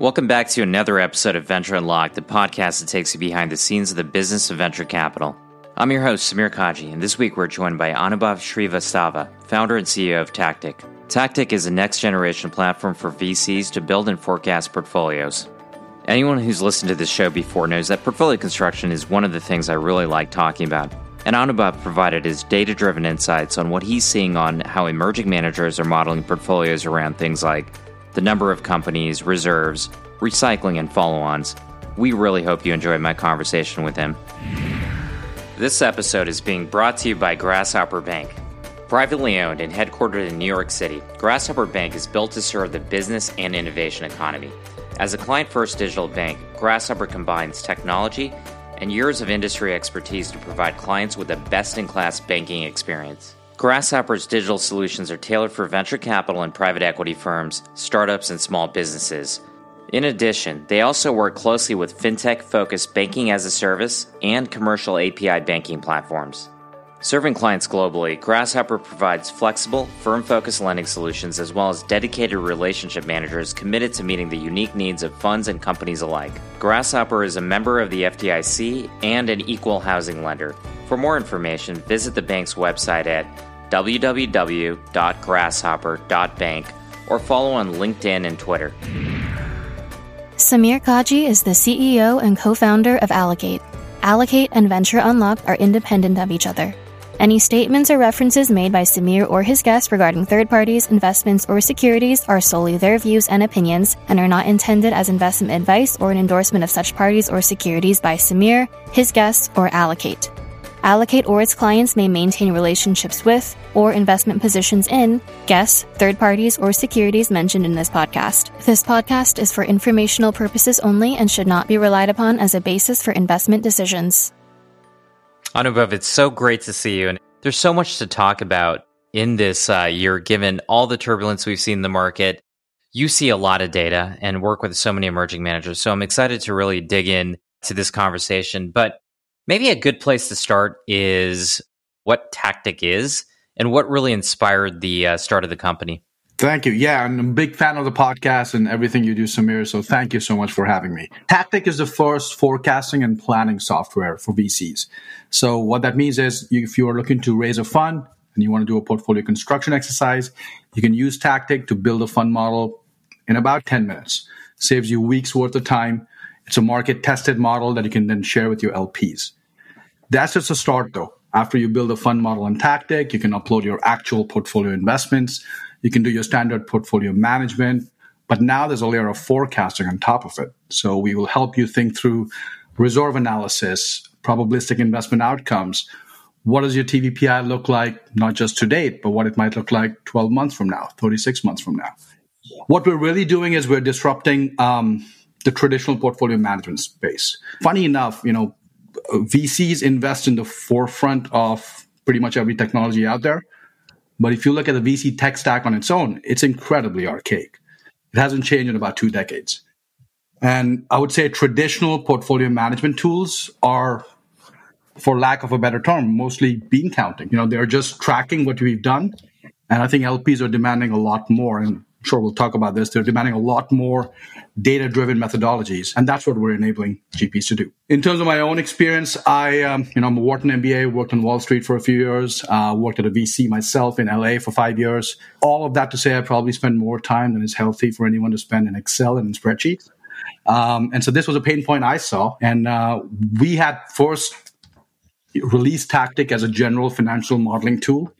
Welcome back to another episode of Venture Unlocked, the podcast that takes you behind the scenes of the business of venture capital. I'm your host, Samir Kaji, and this week we're joined by Anubhav Srivastava, founder and CEO of Tactyc. Tactyc is a next generation platform for VCs to build and forecast portfolios. Anyone who's listened to this show before knows that portfolio construction is one of the things I really like talking about. And Anubhav provided his data driven insights on what he's seeing on how emerging managers are modeling portfolios around things like the number of companies, reserves, recycling, and follow ons. We really hope you enjoyed my conversation with him. This episode is being brought to you by Grasshopper Bank. Privately owned and headquartered in New York City, Grasshopper Bank is built to serve the business and innovation economy. As a client first digital bank, Grasshopper combines technology and years of industry expertise to provide clients with a best in class banking experience. Grasshopper's digital solutions are tailored for venture capital and private equity firms, startups, and small businesses. In addition, they also work closely with fintech focused banking as a service and commercial API banking platforms. Serving clients globally, Grasshopper provides flexible, firm focused lending solutions as well as dedicated relationship managers committed to meeting the unique needs of funds and companies alike. Grasshopper is a member of the FDIC and an equal housing lender. For more information, visit the bank's website at www.grasshopper.bank or follow on LinkedIn and Twitter. Samir Kaji is the CEO and co founder of Allocate. Allocate and Venture Unlocked are independent of each other. Any statements or references made by Samir or his guests regarding third parties, investments, or securities are solely their views and opinions and are not intended as investment advice or an endorsement of such parties or securities by Samir, his guests, or Allocate. Allocate or its clients may maintain relationships with or investment positions in guests, third parties, or securities mentioned in this podcast. This podcast is for informational purposes only and should not be relied upon as a basis for investment decisions. Anubhav, it's so great to see you. And there's so much to talk about in this uh, year, given all the turbulence we've seen in the market. You see a lot of data and work with so many emerging managers. So I'm excited to really dig in to this conversation. But maybe a good place to start is what Tactyc is and what really inspired the uh, start of the company. Thank you. Yeah, I'm a big fan of the podcast and everything you do, Samir. So thank you so much for having me. Tactyc is the first forecasting and planning software for VCs. So what that means is if you are looking to raise a fund and you want to do a portfolio construction exercise, you can use Tactyc to build a fund model in about 10 minutes. Saves you weeks worth of time. It's a market tested model that you can then share with your LPs. That's just a start though. After you build a fund model and Tactyc, you can upload your actual portfolio investments you can do your standard portfolio management, but now there's a layer of forecasting on top of it. So we will help you think through reserve analysis, probabilistic investment outcomes. What does your TVPI look like, not just to date, but what it might look like 12 months from now, 36 months from now? What we're really doing is we're disrupting um, the traditional portfolio management space. Funny enough, you know, VCs invest in the forefront of pretty much every technology out there. But if you look at the VC tech stack on its own, it's incredibly archaic. It hasn't changed in about two decades. And I would say traditional portfolio management tools are, for lack of a better term, mostly bean counting. You know, they're just tracking what we've done. And I think LPs are demanding a lot more. And sure we'll talk about this. They're demanding a lot more data driven methodologies. And that's what we're enabling GPs to do. In terms of my own experience, I, um, you know, I'm a Wharton MBA, worked on Wall Street for a few years, uh, worked at a VC myself in LA for five years. All of that to say, I probably spend more time than is healthy for anyone to spend in Excel and in spreadsheets. Um, and so this was a pain point I saw. And uh, we had first released Tactyc as a general financial modeling tool.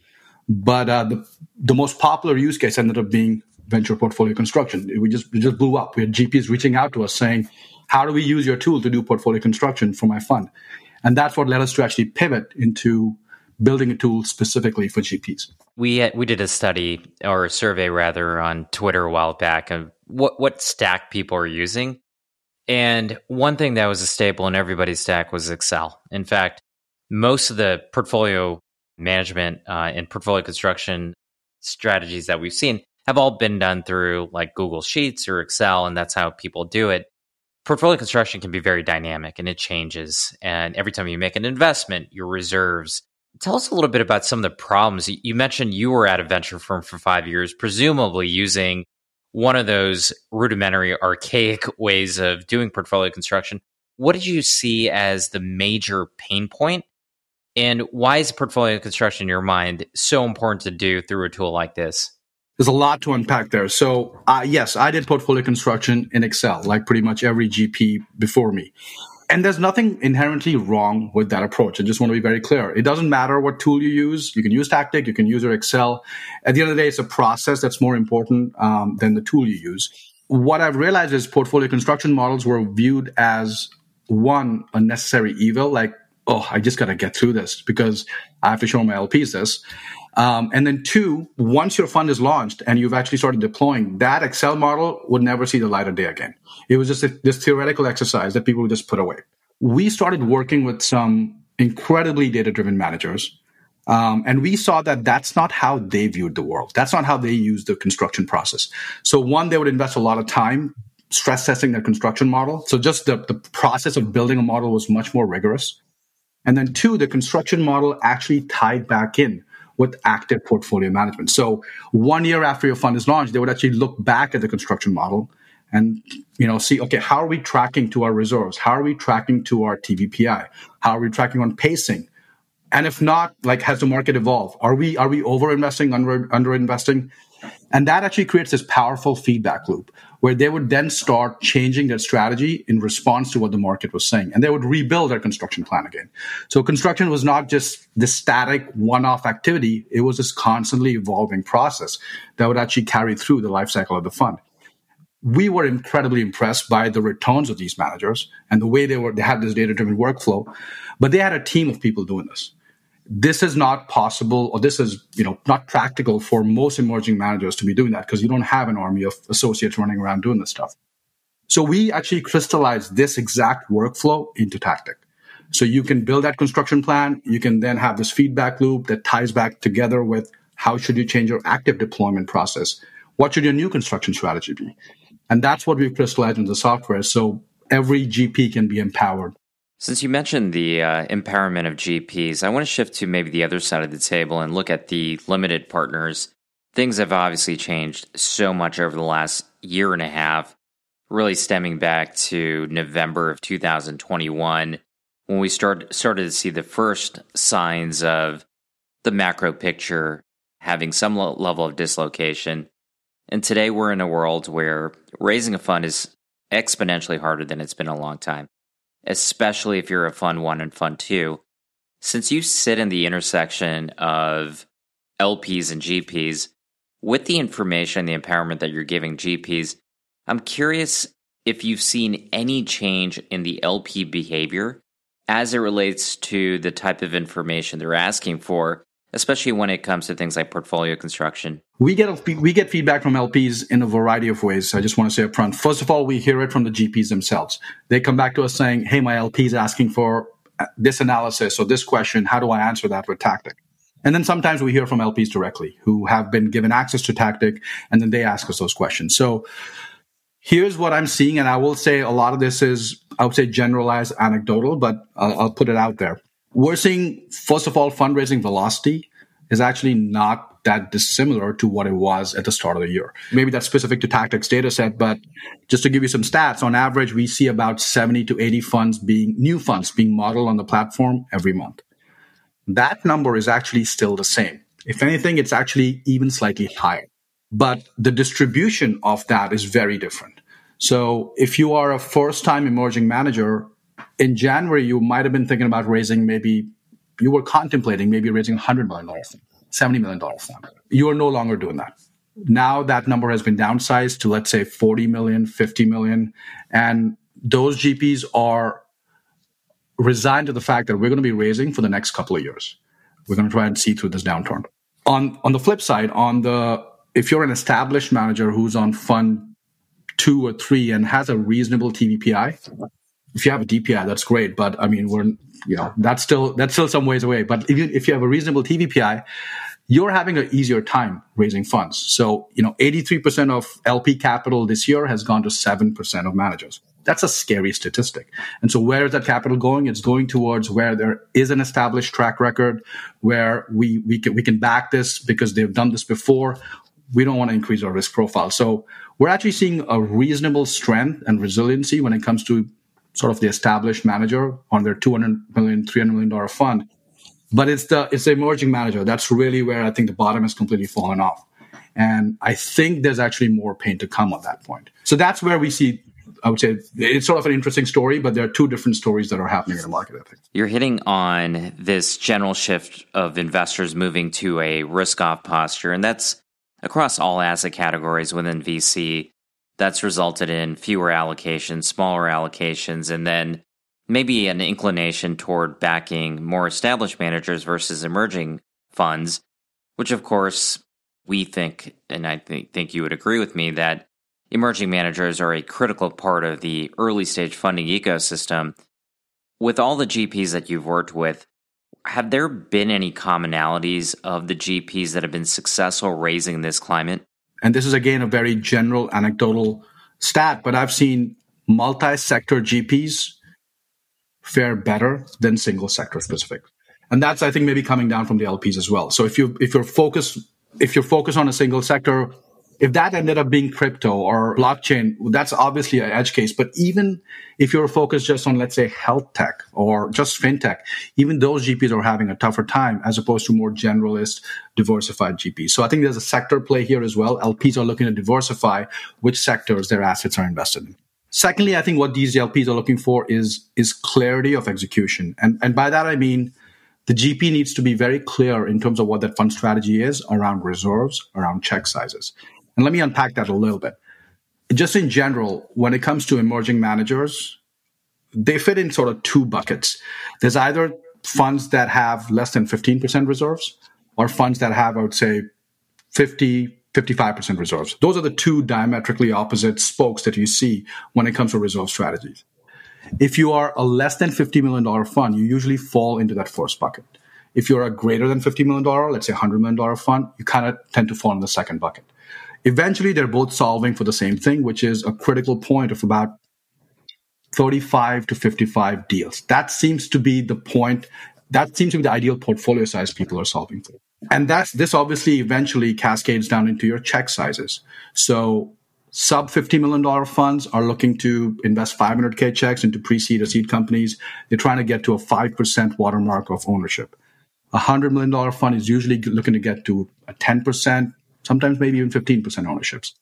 But uh, the, the most popular use case ended up being venture portfolio construction. We just we just blew up. We had GPs reaching out to us saying, "How do we use your tool to do portfolio construction for my fund?" And that's what led us to actually pivot into building a tool specifically for GPs. We had, we did a study or a survey rather on Twitter a while back of what what stack people are using. And one thing that was a staple in everybody's stack was Excel. In fact, most of the portfolio management uh, and portfolio construction strategies that we've seen have all been done through like Google Sheets or Excel, and that's how people do it. Portfolio construction can be very dynamic and it changes. And every time you make an investment, your reserves. Tell us a little bit about some of the problems. You mentioned you were at a venture firm for five years, presumably using one of those rudimentary, archaic ways of doing portfolio construction. What did you see as the major pain point? And why is portfolio construction in your mind so important to do through a tool like this? There's a lot to unpack there. So, uh, yes, I did portfolio construction in Excel, like pretty much every GP before me. And there's nothing inherently wrong with that approach. I just want to be very clear. It doesn't matter what tool you use. You can use Tactyc, you can use your Excel. At the end of the day, it's a process that's more important um, than the tool you use. What I've realized is portfolio construction models were viewed as one, a necessary evil, like, oh, I just got to get through this because I have to show my LPs this. Um, and then two, once your fund is launched and you've actually started deploying, that Excel model would never see the light of day again. It was just a, this theoretical exercise that people would just put away. We started working with some incredibly data driven managers. Um, and we saw that that's not how they viewed the world. That's not how they used the construction process. So one, they would invest a lot of time stress testing their construction model. So just the, the process of building a model was much more rigorous. And then two, the construction model actually tied back in with active portfolio management. So one year after your fund is launched, they would actually look back at the construction model and you know see okay how are we tracking to our reserves? How are we tracking to our tvpi how are we tracking on pacing? And if not like has the market evolved? Are we are we over investing under under investing and that actually creates this powerful feedback loop where they would then start changing their strategy in response to what the market was saying. And they would rebuild their construction plan again. So construction was not just this static one off activity, it was this constantly evolving process that would actually carry through the life cycle of the fund. We were incredibly impressed by the returns of these managers and the way they were, they had this data driven workflow, but they had a team of people doing this this is not possible or this is you know not practical for most emerging managers to be doing that because you don't have an army of associates running around doing this stuff. So we actually crystallized this exact workflow into Tactyc. So you can build that construction plan. You can then have this feedback loop that ties back together with how should you change your active deployment process? What should your new construction strategy be? And that's what we've crystallized into the software. So every gp can be empowered since you mentioned the uh, empowerment of GPs, I want to shift to maybe the other side of the table and look at the limited partners. Things have obviously changed so much over the last year and a half, really stemming back to November of 2021 when we start, started to see the first signs of the macro picture having some level of dislocation. And today we're in a world where raising a fund is exponentially harder than it's been a long time especially if you're a fund one and fund two. Since you sit in the intersection of LPs and GPs, with the information, the empowerment that you're giving GPs, I'm curious if you've seen any change in the LP behavior as it relates to the type of information they're asking for especially when it comes to things like portfolio construction? We get we get feedback from LPs in a variety of ways. I just want to say up front. First of all, we hear it from the GPs themselves. They come back to us saying, "Hey, my LP is asking for uh, this analysis or this question. How do I answer that with Tactyc?" And then sometimes we hear from LPs directly who have been given access to Tactyc, and then they ask us those questions. So here's what I'm seeing, and I will say a lot of this is I would say generalized, anecdotal, but I'll, I'll put it out there we're seeing, first of all, fundraising velocity is actually not that dissimilar to what it was at the start of the year. Maybe that's specific to Tactyc's data set, but just to give you some stats, on average, we see about 70 to 80 funds being new funds being modeled on the platform every month. That number is actually still the same. If anything, it's actually even slightly higher. But the distribution of that is very different. So if you are a first time emerging manager, in January, you might have been thinking about raising maybe, you were contemplating maybe raising $100 million, $70 million. You are no longer doing that. Now that number has been downsized to, let's say, 40 million, 50 million. And those GPs are resigned to the fact that we're going to be raising for the next couple of years. We're going to try and see through this downturn. On, on the flip side, on the, if you're an established manager who's on fund two or three and has a reasonable TVPI, if you have a DPI, that's great. But I mean, we're you know that's still that's still some ways away. But if you if you have a reasonable TVPI, you're having an easier time raising funds. So you know, 83% of LP capital this year has gone to 7% of managers. That's a scary statistic. And so where is that capital going? It's going towards where there is an established track record, where we we can we can back this because they've done this before. We don't want to increase our risk profile. So we're actually seeing a reasonable strength and resiliency when it comes to sort of the established manager on their 200 million, 300 million dollar fund. But it's the it's the emerging manager that's really where I think the bottom has completely fallen off. And I think there's actually more pain to come on that point. So that's where we see I would say it's sort of an interesting story, but there are two different stories that are happening in the market, I think. You're hitting on this general shift of investors moving to a risk off posture, and that's across all asset categories within VC. That's resulted in fewer allocations, smaller allocations, and then maybe an inclination toward backing more established managers versus emerging funds, which of course we think, and I think, think you would agree with me, that emerging managers are a critical part of the early stage funding ecosystem. With all the GPs that you've worked with, have there been any commonalities of the GPs that have been successful raising this climate? And this is again a very general anecdotal stat, but I've seen multi sector GPs fare better than single sector specific. And that's, I think, maybe coming down from the LPs as well. So if you if you're focused if you're focused on a single sector, if that ended up being crypto or blockchain, that's obviously an edge case. But even if you're focused just on, let's say, health tech or just fintech, even those GPs are having a tougher time as opposed to more generalist, diversified GPs. So I think there's a sector play here as well. LPs are looking to diversify which sectors their assets are invested in. Secondly, I think what these LPs are looking for is, is clarity of execution. And, and by that, I mean, the GP needs to be very clear in terms of what that fund strategy is around reserves, around check sizes. And let me unpack that a little bit. Just in general, when it comes to emerging managers, they fit in sort of two buckets. There's either funds that have less than 15% reserves or funds that have, I would say, 50, 55% reserves. Those are the two diametrically opposite spokes that you see when it comes to reserve strategies. If you are a less than $50 million fund, you usually fall into that first bucket. If you're a greater than $50 million, let's say $100 million fund, you kind of tend to fall in the second bucket. Eventually, they're both solving for the same thing, which is a critical point of about 35 to 55 deals. That seems to be the point. That seems to be the ideal portfolio size people are solving for. And that's this obviously eventually cascades down into your check sizes. So sub $50 million funds are looking to invest 500K checks into pre-seed or seed companies. They're trying to get to a 5% watermark of ownership. A $100 million fund is usually looking to get to a 10%, sometimes maybe even 15% ownerships.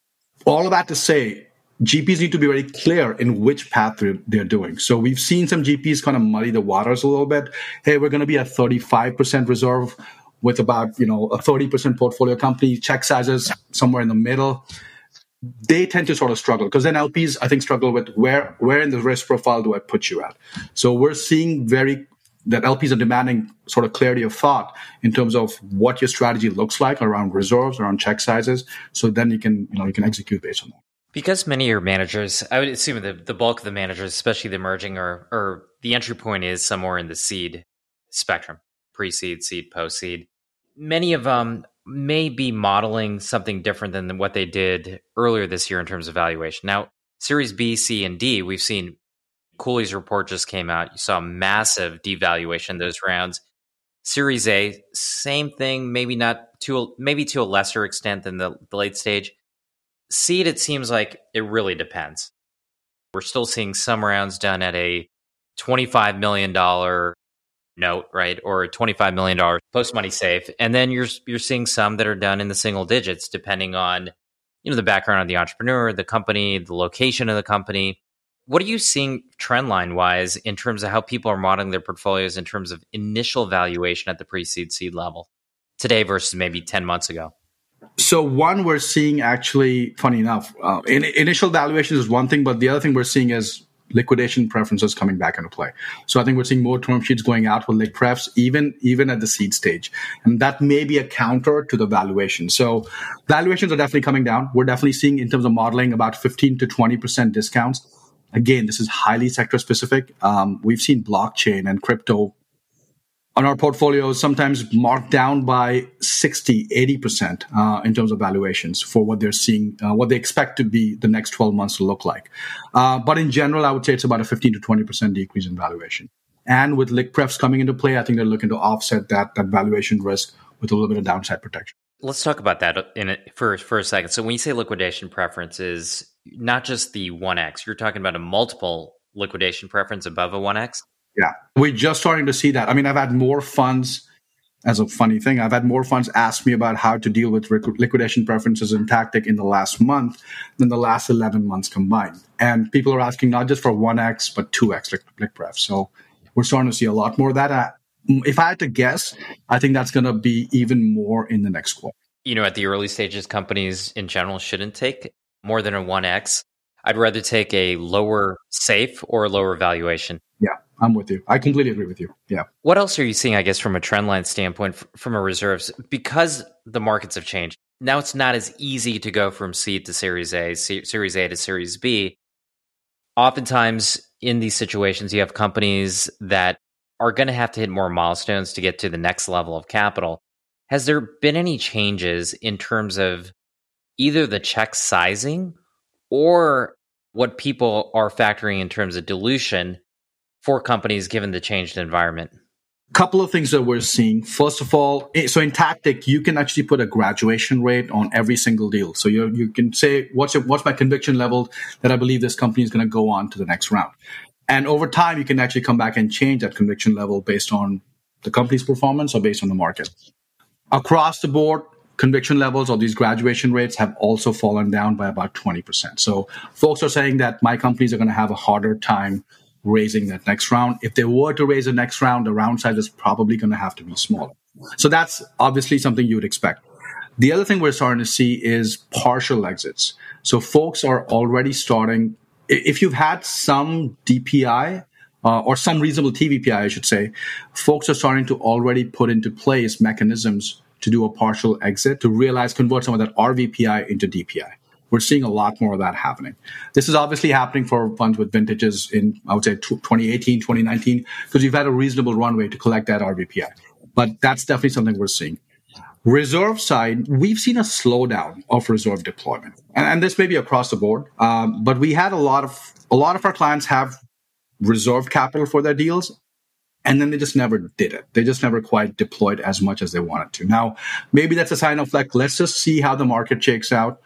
All of that to say, GPs need to be very clear in which path they're, doing. So we've seen some GPs kind of muddy the waters a little bit. Hey, we're going to be at 35% reserve with about, you know, a 30% portfolio company, check sizes somewhere in the middle. They tend to sort of struggle because then LPs, I think, struggle with where, where in the risk profile do I put you at? So we're seeing very that LPs are demanding sort of clarity of thought in terms of what your strategy looks like around reserves, around check sizes. So then you can, you know, you can execute based on that. Because many of your managers, I would assume the, the bulk of the managers, especially the emerging or, or the entry point is somewhere in the seed spectrum, pre-seed, seed, post-seed. Many of them may be modeling something different than what they did earlier this year in terms of valuation. Now, Series B, C, and D, we've seen Cooley's report just came out. You saw massive devaluation those rounds. Series A, same thing, maybe not to a, maybe to a lesser extent than the, the late stage. Seed, it seems like it really depends. We're still seeing some rounds done at a $25 million note, right? Or a $25 million post money safe. And then you're, you're seeing some that are done in the single digits, depending on, you know, the background of the entrepreneur, the company, the location of the company. What are you seeing trend line wise in terms of how people are modeling their portfolios in terms of initial valuation at the pre seed level today versus maybe 10 months ago? So one we're seeing actually, funny enough, uh, in, initial valuation is one thing, but the other thing we're seeing is liquidation preferences coming back into play. So I think we're seeing more term sheets going out with liq prefs, even even at the seed stage, and that may be a counter to the valuation. So valuations are definitely coming down. We're definitely seeing in terms of modeling about 15 to 20 percent discounts Again, this is highly sector specific. Um, we've seen blockchain and crypto on our portfolios sometimes marked down by 60, 80% uh, in terms of valuations for what they're seeing, uh, what they expect to be the next 12 months to look like. Uh, but in general, I would say it's about a 15 to 20% decrease in valuation. And with liq prefs coming into play, I think they're looking to offset that, that valuation risk with a little bit of downside protection. Let's talk about that in a, for for a second. So when you say liquidation preferences, not just the one X, you're talking about a multiple liquidation preference above a one X. Yeah, we're just starting to see that. I mean, I've had more funds. As a funny thing, I've had more funds ask me about how to deal with liquidation preferences and Tactyc in the last month than the last 11 months combined. And people are asking not just for 1x, but 2x liq, liq pref. So we're starting to see a lot more of that. Uh, if I had to guess, I think that's going to be even more in the next quarter. You know, at the early stages, companies in general shouldn't take more than a 1x. I'd rather take a lower safe or a lower valuation. Yeah, I'm with you. I completely agree with you. Yeah. What else are you seeing, I guess, from a trend line standpoint, from a reserves? Because the markets have changed, now it's not as easy to go from seed to Series A, Series A to Series B. Oftentimes, in these situations, you have companies that are going to have to hit more milestones to get to the next level of capital. Has there been any changes in terms of either the check sizing or what people are factoring in terms of dilution for companies given the changed environment? couple of things that we're seeing. First of all, eh, so in Tactyc, you can actually put a graduation rate on every single deal. So you you can say what's your, what's my conviction level that I believe this company is going to go on to the next round. And over time, you can actually come back and change that conviction level based on the company's performance or based on the market. Across the board, conviction levels or these graduation rates have also fallen down by about 20%. So folks are saying that my companies are going to have a harder time raising that next round. If they were to raise the next round, the round size is probably going to have to be smaller. So that's obviously something you would expect. The other thing we're starting to see is partial exits. So folks are already starting if you've had some DPI uh, or some reasonable TVPI, I should say, folks are starting to already put into place mechanisms to do a partial exit to realize convert some of that RVPI into DPI. We're seeing a lot more of that happening. This is obviously happening for funds with vintages in, I would say, 2018, 2019, because you've had a reasonable runway to collect that RVPI. But that's definitely something we're seeing. Reserve side, we've seen a slowdown of reserve deployment, and, and this may be across the board. Um, but we had a lot of a lot of our clients have reserve capital for their deals, and then they just never did it. They just never quite deployed as much as they wanted to. Now, maybe that's a sign of like, let's just see how the market shakes out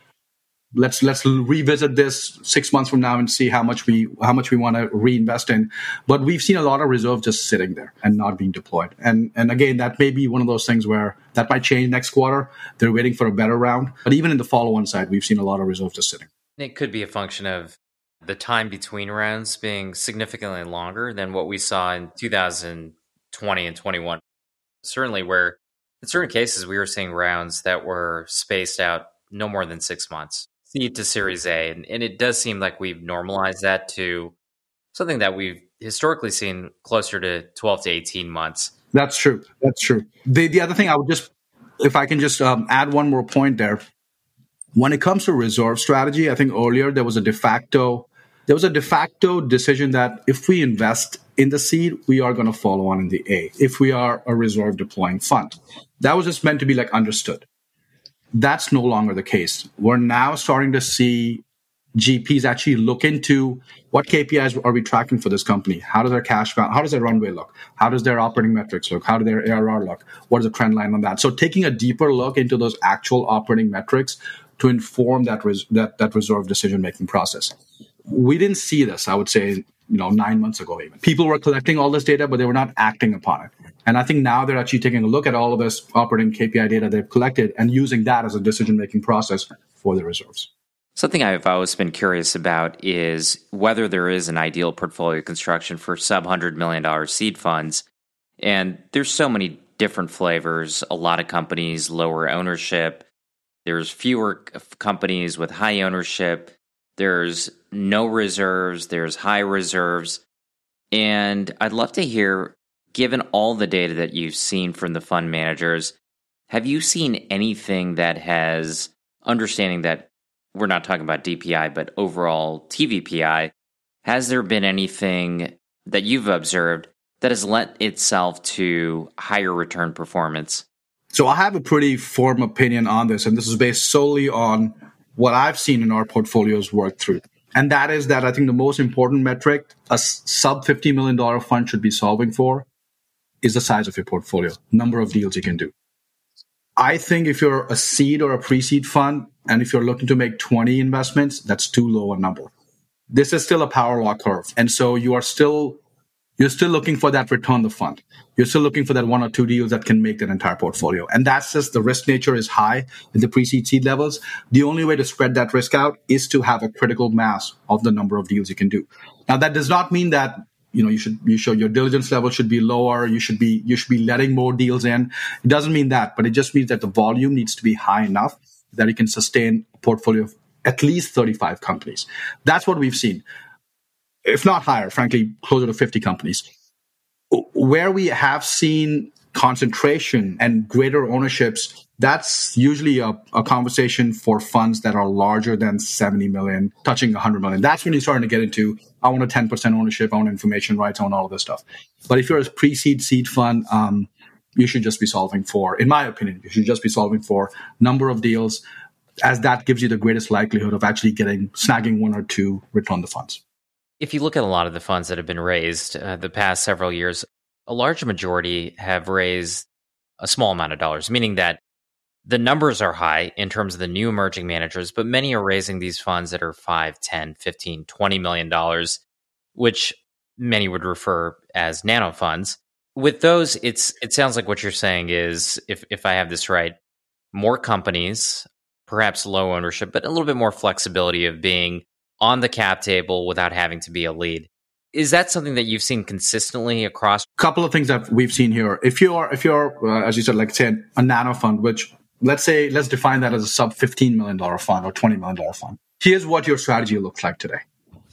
let's let's revisit this six months from now and see how much we how much we want to reinvest in. But we've seen a lot of reserve just sitting there and not being deployed. And and again, that may be one of those things where that might change next quarter. They're waiting for a better round. But even in the follow-on side, we've seen a lot of reserve just sitting. It could be a function of the time between rounds being significantly longer than what we saw in 2020 and 21. Certainly, where in certain cases we were seeing rounds that were spaced out no more than six months seed to Series A, and, and it does seem like we've normalized that to something that we've historically seen closer to 12 to 18 months. That's true. That's true. The, the other thing I would just, if I can just um, add one more point there. When it comes to reserve strategy, I think earlier there was a de facto, there was a de facto decision that if we invest in the seed, we are going to follow on in the A if we are a reserve deploying fund. That was just meant to be like understood. That's no longer the case. We're now starting to see GPs actually look into what KPIs are we tracking for this company? How does their cash how does their runway look? How does their operating metrics look? How do their ARR look? What is the trend line on that? So taking a deeper look into those actual operating metrics to inform that res- that that reserve decision making process. We didn't see this, I would say, you know, nine months ago even. People were collecting all this data, but they were not acting upon it. And I think now they're actually taking a look at all of this operating KPI data they've collected and using that as a decision making process for the reserves. Something I've always been curious about is whether there is an ideal portfolio construction for sub $100 million seed funds. And there's so many different flavors, a lot of companies, lower ownership. There's fewer companies with high ownership. There's no reserves. There's high reserves. And I'd love to hear given all the data that you've seen from the fund managers, have you seen anything that has understanding that we're not talking about DPI, but overall TVPI? Has there been anything that you've observed that has lent itself to higher return performance? So I have a pretty firm opinion on this, and this is based solely on what I've seen in our portfolios work through. And that is that I think the most important metric a sub $50 million fund should be solving for is the size of your portfolio, number of deals you can do. I think if you're a seed or a pre-seed fund, and if you're looking to make 20 investments, that's too low a number. This is still a power law curve. And so you are still you're still looking for that return the fund. You're still looking for that one or two deals that can make that entire portfolio. And that's just the risk nature is high in the pre-seed seed levels. The only way to spread that risk out is to have a critical mass of the number of deals you can do. Now that does not mean that you know you should you show your diligence level should be lower you should be you should be letting more deals in it doesn't mean that but it just means that the volume needs to be high enough that it can sustain a portfolio of at least 35 companies that's what we've seen if not higher frankly closer to 50 companies where we have seen concentration and greater ownerships that's usually a, a, conversation for funds that are larger than 70 million, touching 100 million. That's when you're starting to get into, I want a 10% ownership, I want information rights, I want all of this stuff. But if you're a pre-seed seed fund, um, you should just be solving for, in my opinion, you should just be solving for number of deals as that gives you the greatest likelihood of actually getting, snagging one or two return the funds. If you look at a lot of the funds that have been raised uh, the past several years, a large majority have raised a small amount of dollars, meaning that the numbers are high in terms of the new emerging managers, but many are raising these funds that are 5, 10, 15, 20 million dollars, which many would refer as nano funds. With those, it's it sounds like what you're saying is if if I have this right, more companies, perhaps low ownership, but a little bit more flexibility of being on the cap table without having to be a lead. Is that something that you've seen consistently across? A couple of things that we've seen here. If you're, if you're, uh, as you said, like say a nano fund, which let's say, let's define that as a sub $15 million fund or $20 million fund. Here's what your strategy looks like today.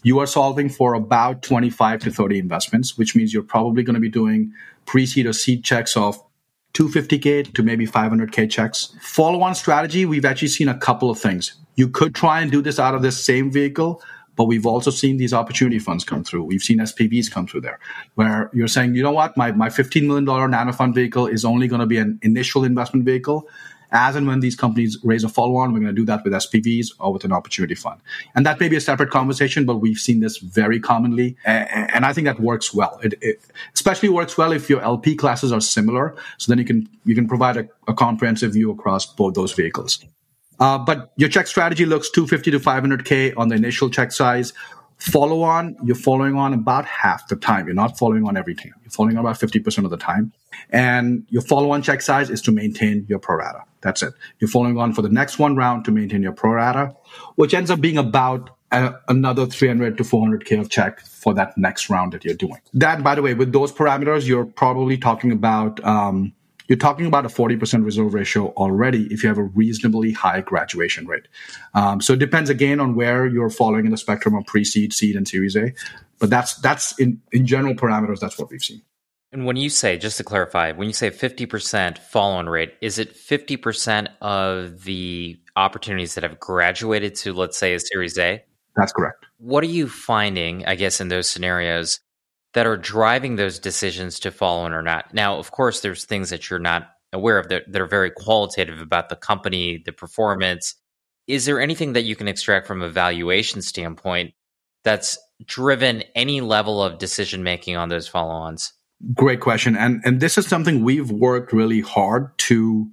You are solving for about 25 to 30 investments, which means you're probably going to be doing pre-seed or seed checks of 250K to maybe 500K checks. Follow on strategy, we've actually seen a couple of things. You could try and do this out of this same vehicle, but we've also seen these opportunity funds come through. We've seen SPVs come through there, where you're saying, you know what, my, my $15 million nano fund vehicle is only going to be an initial investment vehicle as and when these companies raise a follow on, we're going to do that with SPVs or with an opportunity fund. And that may be a separate conversation, but we've seen this very commonly. And I think that works well. It, it especially works well if your LP classes are similar. So then you can, you can provide a, a comprehensive view across both those vehicles. Uh, but your check strategy looks 250 to 500K on the initial check size follow on, you're following on about half the time. You're not following on every time. You're following on about 50% of the time. And your follow on check size is to maintain your pro rata. That's it. You're following on for the next one round to maintain your pro rata, which ends up being about a, another 300 to 400K of check for that next round that you're doing. That, by the way, with those parameters, you're probably talking about, um, you're talking about a 40% reserve ratio already if you have a reasonably high graduation rate. Um, so it depends again on where you're following in the spectrum of pre-seed, seed, and Series A. But that's that's in, in general parameters, that's what we've seen. And when you say, just to clarify, when you say 50% follow-on rate, is it 50% of the opportunities that have graduated to, let's say, a Series A? That's correct. What are you finding, I guess, in those scenarios that are driving those decisions to follow in or not. Now, of course, there's things that you're not aware of that, that are very qualitative about the company, the performance. Is there anything that you can extract from a valuation standpoint that's driven any level of decision making on those follow-ons? Great question. And and this is something we've worked really hard to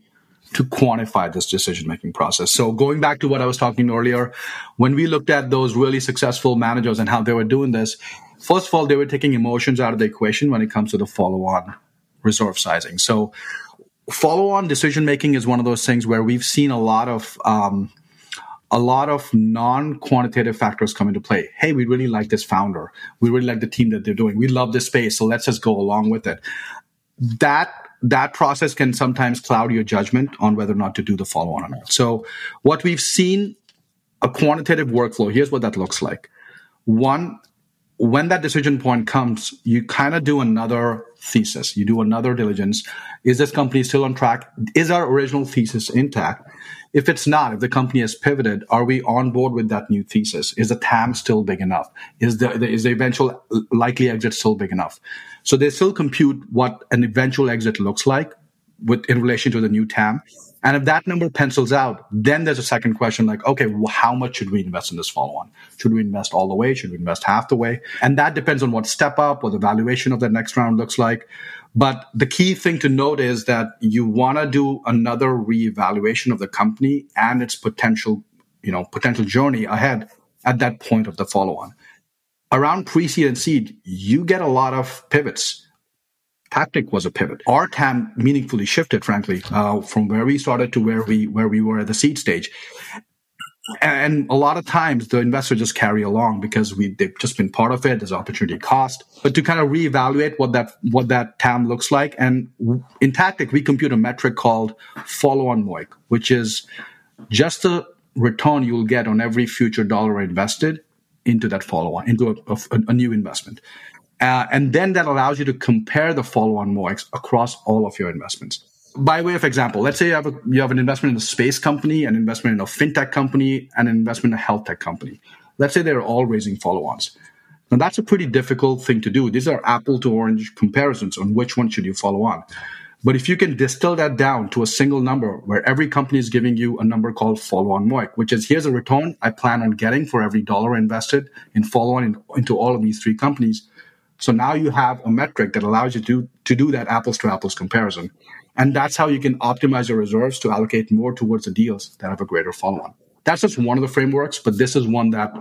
to quantify this decision making process. So going back to what I was talking earlier, when we looked at those really successful managers and how they were doing this, First of all, they were taking emotions out of the equation when it comes to the follow on reserve sizing. So, follow on decision making is one of those things where we've seen a lot of um, a lot of non-quantitative factors come into play. Hey, we really like this founder. We really like the team that they're doing. We love this space, so let's just go along with it. That that process can sometimes cloud your judgment on whether or not to do the follow-on or not. So, what we've seen a quantitative workflow. Here's what that looks like. One, when that decision point comes, you kind of do another thesis. You do another diligence. Is this company still on track? Is our original thesis intact? If it's not, if the company has pivoted, are we on board with that new thesis? Is the TAM still big enough? Is the, is the eventual likely exit still big enough? So they still compute what an eventual exit looks like with in relation to the new TAM. And if that number pencils out, then there's a second question like, okay, well, how much should we invest in this follow on? Should we invest all the way? Should we invest half the way? And that depends on what step up, what the valuation of the next round looks like. But the key thing to note is that you want to do another reevaluation of the company and its potential, you know, potential journey ahead at that point of the follow on. Around pre seed and seed, you get a lot of pivots Tactyc was a pivot. Our TAM meaningfully shifted, frankly, uh, from where we started to where we where we were at the seed stage. And a lot of times the investors just carry along because we they've just been part of it. There's opportunity cost, but to kind of reevaluate what that what that TAM looks like. And in Tactyc, we compute a metric called follow-on MOIC, which is just the return you'll get on every future dollar invested into that follow-on, into a, a, a new investment. Uh, and then that allows you to compare the follow-on MOICs across all of your investments. By way of example, let's say you have, a, you have an investment in a space company, an investment in a fintech company, and an investment in a health tech company. Let's say they're all raising follow-ons. Now that's a pretty difficult thing to do. These are apple to orange comparisons on which one should you follow on. But if you can distill that down to a single number where every company is giving you a number called follow on MOIC, which is here's a return I plan on getting for every dollar invested in follow on in, into all of these three companies, so now you have a metric that allows you to, to do that apples to apples comparison. And that's how you can optimize your reserves to allocate more towards the deals that have a greater follow on. That's just one of the frameworks, but this is one that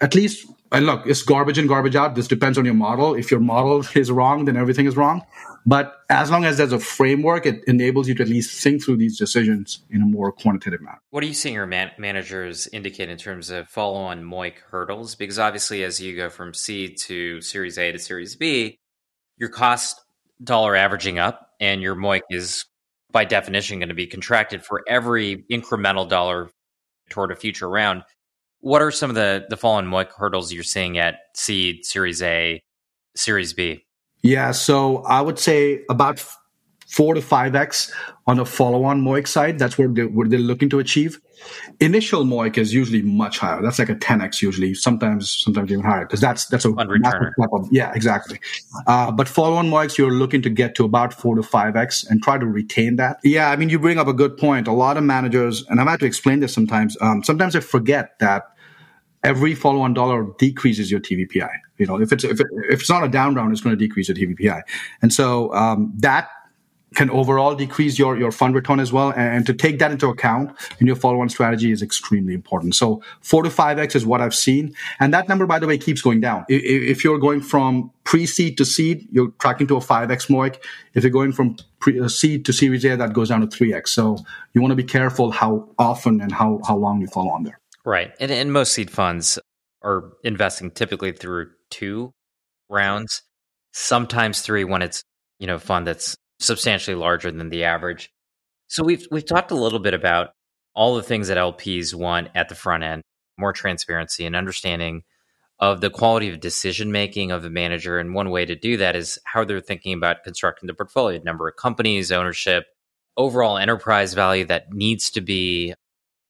at least and look, it's garbage in, garbage out. This depends on your model. If your model is wrong, then everything is wrong. But as long as there's a framework, it enables you to at least think through these decisions in a more quantitative manner. What are you seeing your man- managers indicate in terms of follow on MOIC hurdles? Because obviously, as you go from seed to Series A to Series B, your cost dollar averaging up and your MOIC is by definition going to be contracted for every incremental dollar toward a future round. What are some of the the fallen MOIC hurdles you're seeing at seed, Series A, Series B? Yeah, so I would say about four to five x on a follow-on MOIC side. That's what they're, what they're looking to achieve. Initial MOIC is usually much higher. That's like a 10x usually, sometimes sometimes even higher because that's that's a of, yeah, exactly. Uh, but follow-on MOICs, you're looking to get to about four to five x and try to retain that. Yeah, I mean, you bring up a good point. A lot of managers, and I've had to explain this sometimes. Um, sometimes they forget that every follow-on dollar decreases your TVPI. You know, if it's if, it, if it's not a down round, it's going to decrease your TVPI, and so um, that can overall decrease your your fund return as well. And to take that into account in your follow-on strategy is extremely important. So four to five x is what I've seen, and that number, by the way, keeps going down. If you're going from pre-seed to seed, you're tracking to a five x MOIC. If you're going from pre- uh, seed to Series A, that goes down to three x. So you want to be careful how often and how how long you follow on there. Right. And, and most seed funds are investing typically through two rounds, sometimes three when it's, you know, fund that's substantially larger than the average. So we've we've talked a little bit about all the things that LPs want at the front end, more transparency and understanding of the quality of decision making of the manager. And one way to do that is how they're thinking about constructing the portfolio, number of companies, ownership, overall enterprise value that needs to be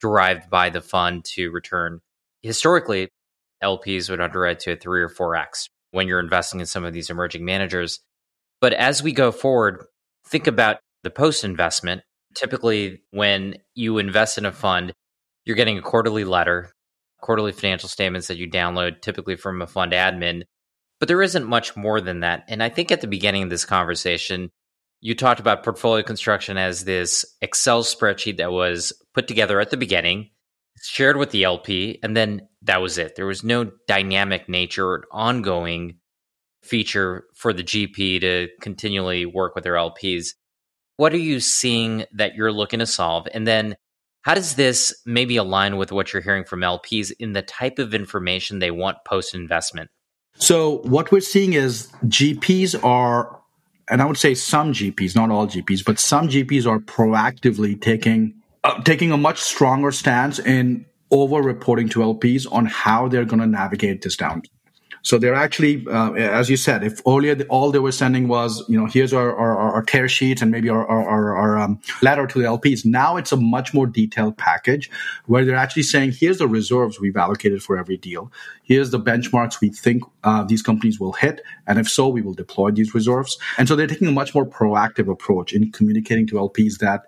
derived by the fund to return. Historically, LPs would underwrite to a three or four X when you're investing in some of these emerging managers. But as we go forward, think about the post investment. Typically, when you invest in a fund, you're getting a quarterly letter, quarterly financial statements that you download, typically from a fund admin. But there isn't much more than that. And I think at the beginning of this conversation, you talked about portfolio construction as this Excel spreadsheet that was put together at the beginning, shared with the LP, and then that was it. There was no dynamic nature or ongoing feature for the GP to continually work with their LPs. What are you seeing that you're looking to solve? And then how does this maybe align with what you're hearing from LPs in the type of information they want post investment? So, what we're seeing is GPs are and I would say some GPs, not all GPs, but some GPs are proactively taking uh, taking a much stronger stance in over reporting to LPs on how they're going to navigate this down. So they're actually, uh, as you said, if earlier the, all they were sending was, you know, here's our, our, our tear sheets and maybe our, our, our um, letter to the LPs. Now it's a much more detailed package where they're actually saying, here's the reserves we've allocated for every deal. Here's the benchmarks we think uh, these companies will hit. And if so, we will deploy these reserves. And so they're taking a much more proactive approach in communicating to LPs that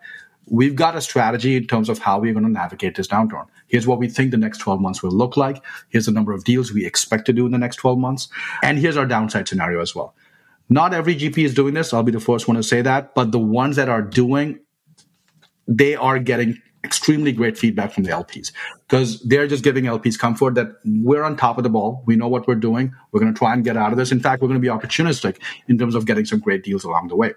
we've got a strategy in terms of how we're going to navigate this downturn. Here's what we think the next 12 months will look like. Here's the number of deals we expect to do in the next 12 months. And here's our downside scenario as well. Not every GP is doing this. I'll be the first one to say that. But the ones that are doing, they are getting extremely great feedback from the LPs because they're just giving LPs comfort that we're on top of the ball. We know what we're doing. We're going to try and get out of this. In fact, we're going to be opportunistic in terms of getting some great deals along the way.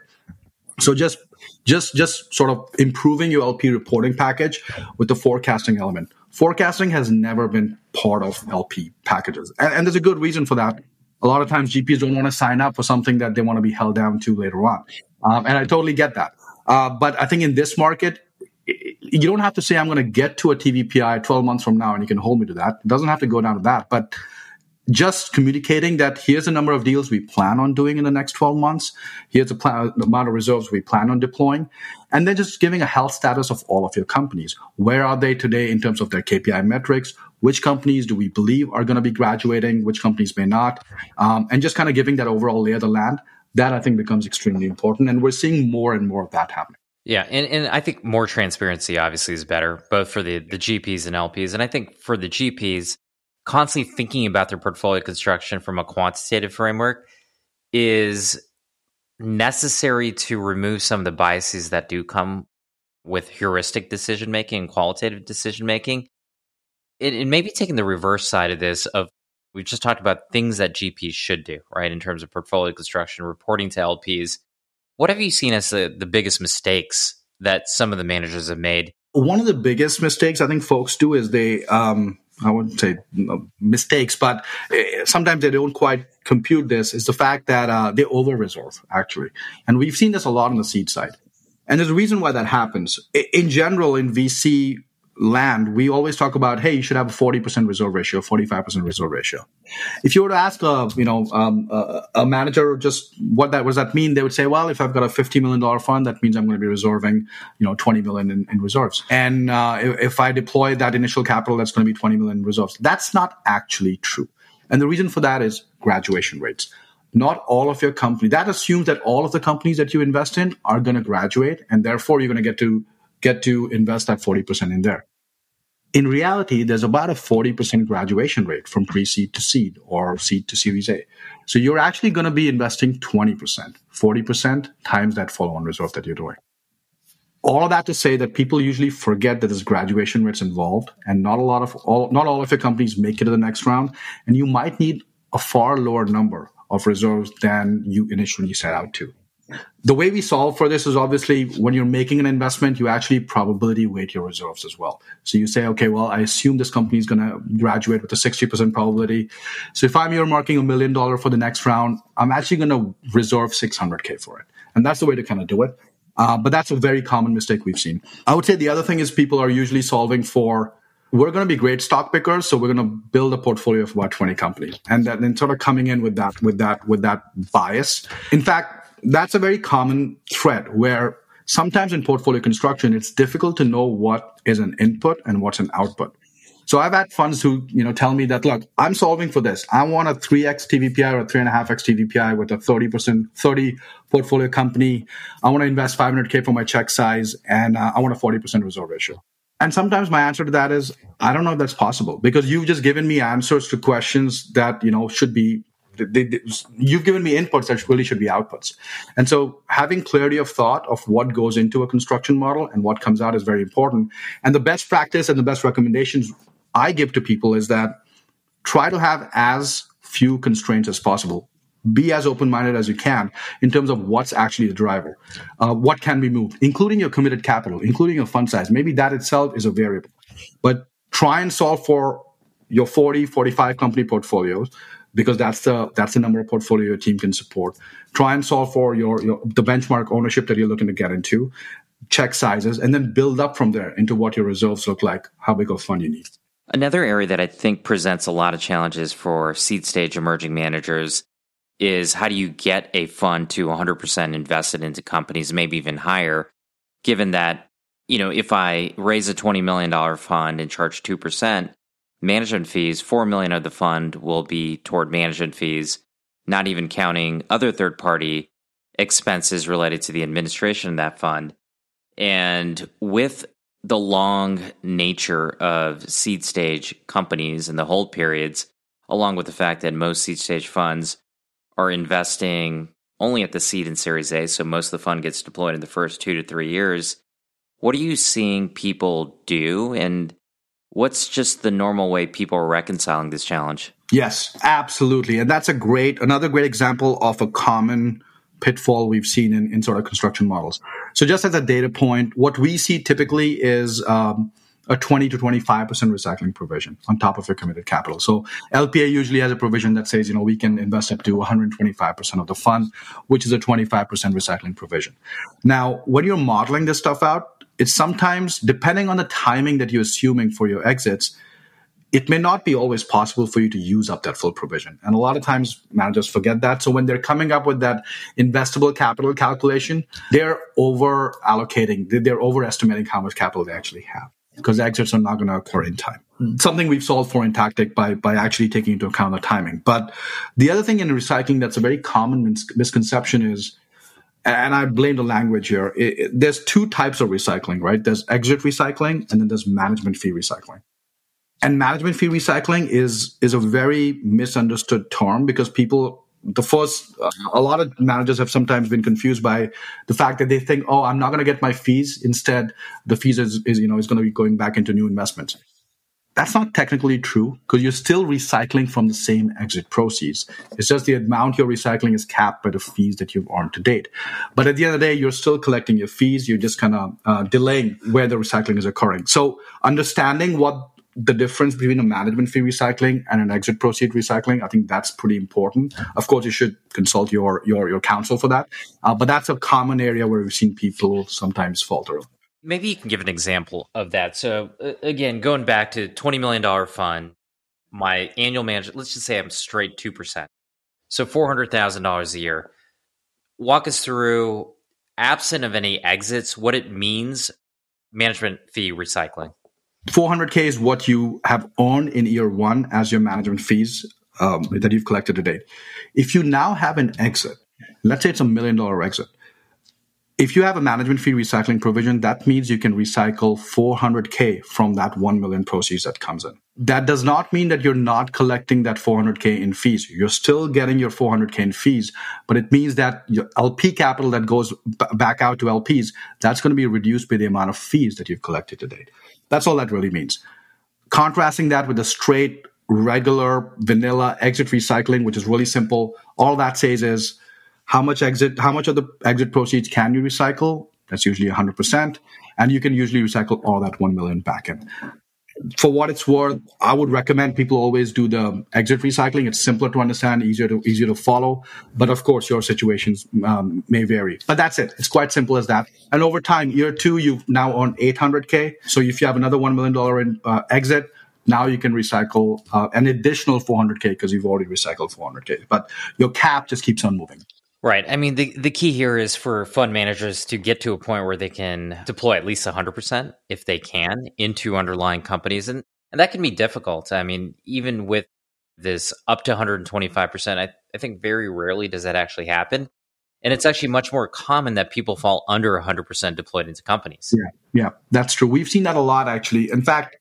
So just just just sort of improving your LP reporting package with the forecasting element. Forecasting has never been part of LP packages, and, and there's a good reason for that. A lot of times GPs don't want to sign up for something that they want to be held down to later on, um, and I totally get that. Uh, but I think in this market, you don't have to say I'm going to get to a TVPI 12 months from now, and you can hold me to that. It doesn't have to go down to that, but just communicating that here's the number of deals we plan on doing in the next 12 months. Here's the, plan, the, amount of reserves we plan on deploying. And then just giving a health status of all of your companies. Where are they today in terms of their KPI metrics? Which companies do we believe are going to be graduating? Which companies may not? Um, and just kind of giving that overall lay of the land. That I think becomes extremely important. And we're seeing more and more of that happening. Yeah, and, and I think more transparency obviously is better, both for the, the GPs and LPs. And I think for the GPs, constantly thinking about their portfolio construction from a quantitative framework is necessary to remove some of the biases that do come with heuristic decision making and qualitative decision making. It, it may be taking the reverse side of this of we've just talked about things that GPs should do, right, in terms of portfolio construction, reporting to LPs. What have you seen as the, the biggest mistakes that some of the managers have made? One of the biggest mistakes I think folks do is they um, I wouldn't say mistakes, but eh, sometimes they don't quite compute this is the fact that uh, they over reserve actually. And we've seen this a lot on the seed side. And there's a reason why that happens. In general, in VC land, we always talk about, hey, you should have a 40% reserve ratio, 45% reserve ratio. If you were to ask a, you know, um, a, a, manager just what that, what does that mean? They would say, well, if I've got a $50 million fund, that means I'm going to be reserving, you know, 20 million in, in reserves. And uh, if, if I deploy that initial capital, that's going to be 20 million in reserves. That's not actually true. And the reason for that is graduation rates not all of your company that assumes that all of the companies that you invest in are going to graduate and therefore you're going to get to get to invest that 40% in there in reality, there's about a 40% graduation rate from pre seed to seed or seed to series A. So you're actually going to be investing 20%, 40% times that follow on reserve that you're doing. All of that to say that people usually forget that there's graduation rates involved and not a lot of all, not all of your companies make it to the next round. And you might need a far lower number of reserves than you initially set out to the way we solve for this is obviously when you're making an investment, you actually probability weight your reserves as well. So you say, okay, well, I assume this company is going to graduate with a 60% probability. So if I'm earmarking a million dollar for the next round, I'm actually going to reserve 600K for it. And that's the way to kind of do it. Uh, but that's a very common mistake we've seen. I would say the other thing is people are usually solving for we're going to be great stock pickers, so we're going to build a portfolio of about 20 companies, and then sort of coming in with that, with that, with that bias. In fact, that's a very common thread where sometimes in portfolio construction, it's difficult to know what is an input and what's an output. So I've had funds who, you know, tell me that, look, I'm solving for this. I want a 3x TVPI or a 3.5x TVPI with a 30%, 30 portfolio company. I want to invest 500K for my check size and uh, I want a 40% reserve ratio. And sometimes my answer to that is, I don't know if that's possible because you've just given me answers to questions that, you know, should be they, they, you've given me inputs that really should be outputs. And so having clarity of thought of what goes into a construction model and what comes out is very important. And the best practice and the best recommendations I give to people is that try to have as few constraints as possible. Be as open minded as you can in terms of what's actually the driver. Uh, what can be moved, including your committed capital, including your fund size. Maybe that itself is a variable. But try and solve for your 40, 45 company portfolios because that's the that's the number of portfolio your team can support. Try and solve for your, your the benchmark ownership that you're looking to get into, check sizes, and then build up from there into what your reserves look like, how big of fund you need. Another area that I think presents a lot of challenges for seed stage emerging managers is how do you get a fund to 100% invested into companies, maybe even higher, given that, you know, if I raise a $20 million fund and charge 2%, management fees, 4 million of the fund will be toward management fees, not even counting other third party expenses related to the administration of that fund. And with the long nature of seed stage companies and the hold periods, along with the fact that most seed stage funds are investing only at the seed and Series A, so most of the fund gets deployed in the first two to three years. What are you seeing people do, and what's just the normal way people are reconciling this challenge? Yes, absolutely, and that's a great another great example of a common pitfall we've seen in, in sort of construction models. So just as a data point, what we see typically is um, a 20 to 25% recycling provision on top of your committed capital. So LPA usually has a provision that says, you know, we can invest up to 125% of the fund, which is a 25% recycling provision. Now, when you're modeling this stuff out, it's sometimes, depending on the timing that you're assuming for your exits, it may not be always possible for you to use up that full provision. And a lot of times managers forget that. So when they're coming up with that investable capital calculation, they're over allocating, they're overestimating how much capital they actually have because exits are not going to occur in time. Hmm. Something we've solved for in Tactyc by, by actually taking into account the timing. But the other thing in recycling that's a very common mis- misconception is, and I blame the language here, it, it, there's two types of recycling, right? There's exit recycling and then there's management fee recycling. And management fee recycling is, is a very misunderstood term because people the first uh, a lot of managers have sometimes been confused by the fact that they think oh i'm not going to get my fees instead the fees is, is you know is going to be going back into new investments that's not technically true because you're still recycling from the same exit proceeds. It's just the amount you're recycling is capped by the fees that you've earned to date. But at the end of the day you're still collecting your fees. You're just kind of uh, delaying where the recycling is occurring. So understanding what the difference between a management fee recycling and an exit proceed recycling, I think that's pretty important. Of course, you should consult your your your counsel for that, uh, but that's a common area where we've seen people sometimes falter. Maybe you can give an example of that. So again, going back to twenty million dollar fund, my annual management. Let's just say I'm straight two percent, so four hundred thousand dollars a year. Walk us through, absent of any exits, what it means management fee recycling. 400k is what you have earned in year one as your management fees um, that you've collected to date. If you now have an exit, let's say it's a million dollar exit, if you have a management fee recycling provision, that means you can recycle 400k from that 1 million proceeds that comes in. That does not mean that you're not collecting that 400k in fees. You're still getting your 400k in fees, but it means that your LP capital that goes b- back out to LPs, that's going to be reduced by the amount of fees that you've collected to date. That's all that really means. Contrasting that with the straight, regular, vanilla exit recycling, which is really simple, all that says is how much exit, how much of the exit proceeds can you recycle? That's usually 100%. And you can usually recycle all that 1 million back in for what it's worth, I would recommend people always do the exit recycling. It's simpler to understand, easier to easier to follow. But of course, your situations um, may vary. But that's it. It's quite simple as that. And over time, year two, you've now earned 800k. So if you have another one million dollar in uh, exit, now you can recycle uh, an additional 400k because you've already recycled 400k. But your cap just keeps on moving. Right. I mean, the, the key here is for fund managers to get to a point where they can deploy at least 100% if they can into underlying companies. And, and that can be difficult. I mean, even with this up to 125%, I, I think very rarely does that actually happen. And it's actually much more common that people fall under 100% deployed into companies. Yeah, yeah, that's true. We've seen that a lot, actually. In fact,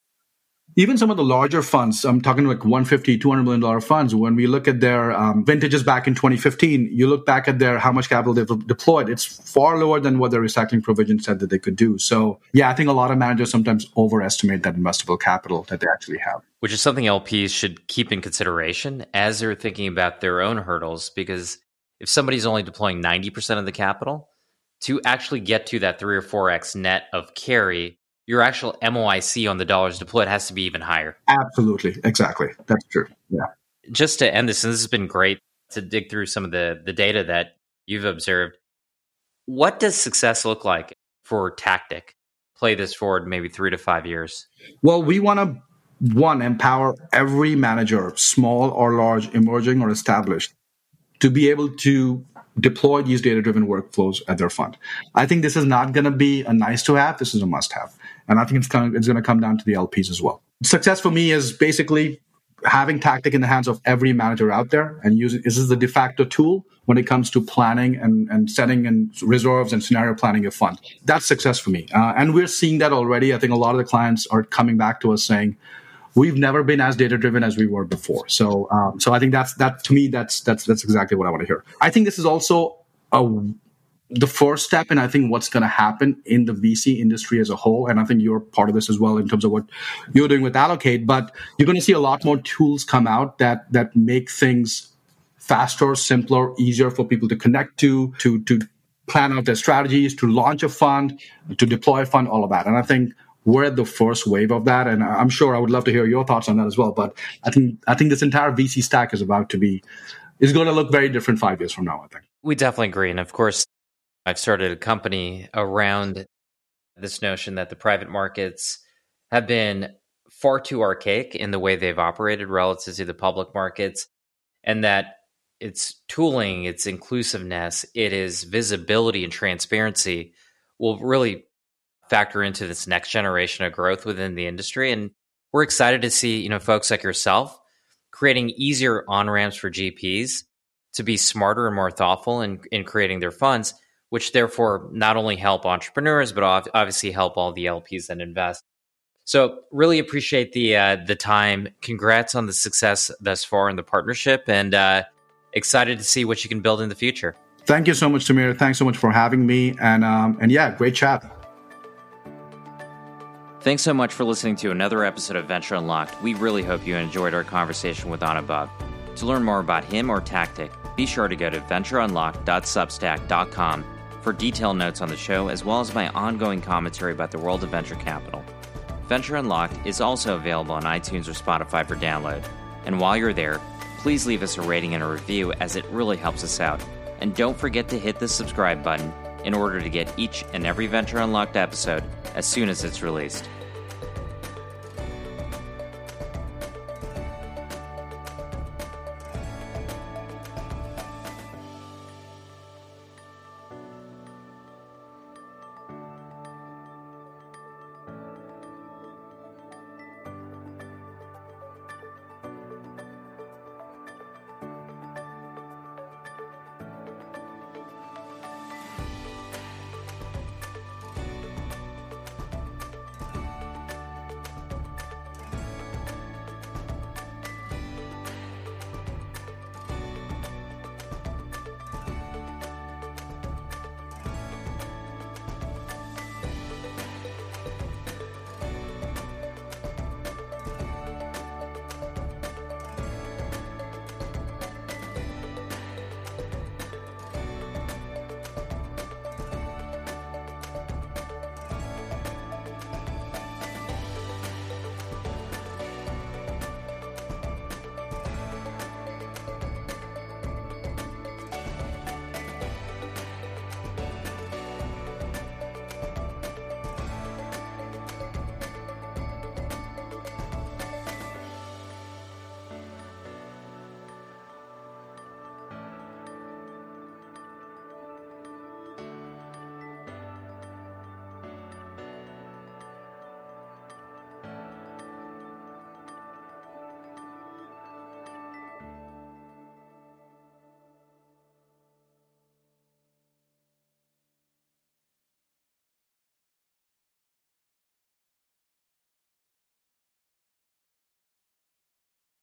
even some of the larger funds, I'm talking like 150, 200 million dollar funds. When we look at their um, vintages back in 2015, you look back at their how much capital they've deployed. It's far lower than what their recycling provision said that they could do. So yeah, I think a lot of managers sometimes overestimate that investable capital that they actually have. Which is something LPs should keep in consideration as they're thinking about their own hurdles. Because if somebody's only deploying 90% of the capital, to actually get to that three or four x net of carry your actual MOIC on the dollars deployed has to be even higher. Absolutely. Exactly. That's true. Yeah. Just to end this, and this has been great to dig through some of the, the data that you've observed. What does success look like for Tactyc? Play this forward maybe three to five years. Well, we want to one, empower every manager, small or large, emerging or established, to be able to deploy these data driven workflows at their fund. I think this is not going to be a nice to have. This is a must have. And I think it's, kind of, it's going to come down to the LPs as well. Success for me is basically having Tactyc in the hands of every manager out there and using this is the de facto tool when it comes to planning and, and setting and reserves and scenario planning your fund. That's success for me. Uh, and we're seeing that already. I think a lot of the clients are coming back to us saying we've never been as data driven as we were before. So um, so i think that's that to me that's that's that's exactly what i want to hear. I think this is also a the first step and i think what's going to happen in the vc industry as a whole and i think you're part of this as well in terms of what you're doing with allocate but you're going to see a lot more tools come out that that make things faster simpler easier for people to connect to to to plan out their strategies to launch a fund to deploy a fund all of that. And i think we're at the first wave of that and i'm sure i would love to hear your thoughts on that as well but i think i think this entire vc stack is about to be is going to look very different five years from now i think. We definitely agree and of course I've started a company around this notion that the private markets have been far too archaic in the way they've operated relative to the public markets, and that its tooling, its inclusiveness, it is visibility and transparency will really factor into this next generation of growth within the industry. And we're excited to see, you know, folks like yourself creating easier on ramps for GPs to be smarter and more thoughtful in, in creating their funds which therefore not only help entrepreneurs but obviously help all the LPs that invest. So really appreciate the uh, the time. Congrats on the success thus far in the partnership, and uh, excited to see what you can build in the future. Thank you so much, Samir. Thanks so much for having me, and um, and yeah, great chat. Thanks so much for listening to another episode of Venture Unlocked. We really hope you enjoyed our conversation with Anubhav. To learn more about him or Tactyc, be sure to go to ventureunlocked.substack.com for detailed notes on the show, as well as my ongoing commentary about the world of venture capital. Venture Unlocked is also available on iTunes or Spotify for download. And while you're there, please leave us a rating and a review as it really helps us out. And don't forget to hit the subscribe button in order to get each and every Venture Unlocked episode as soon as it's released.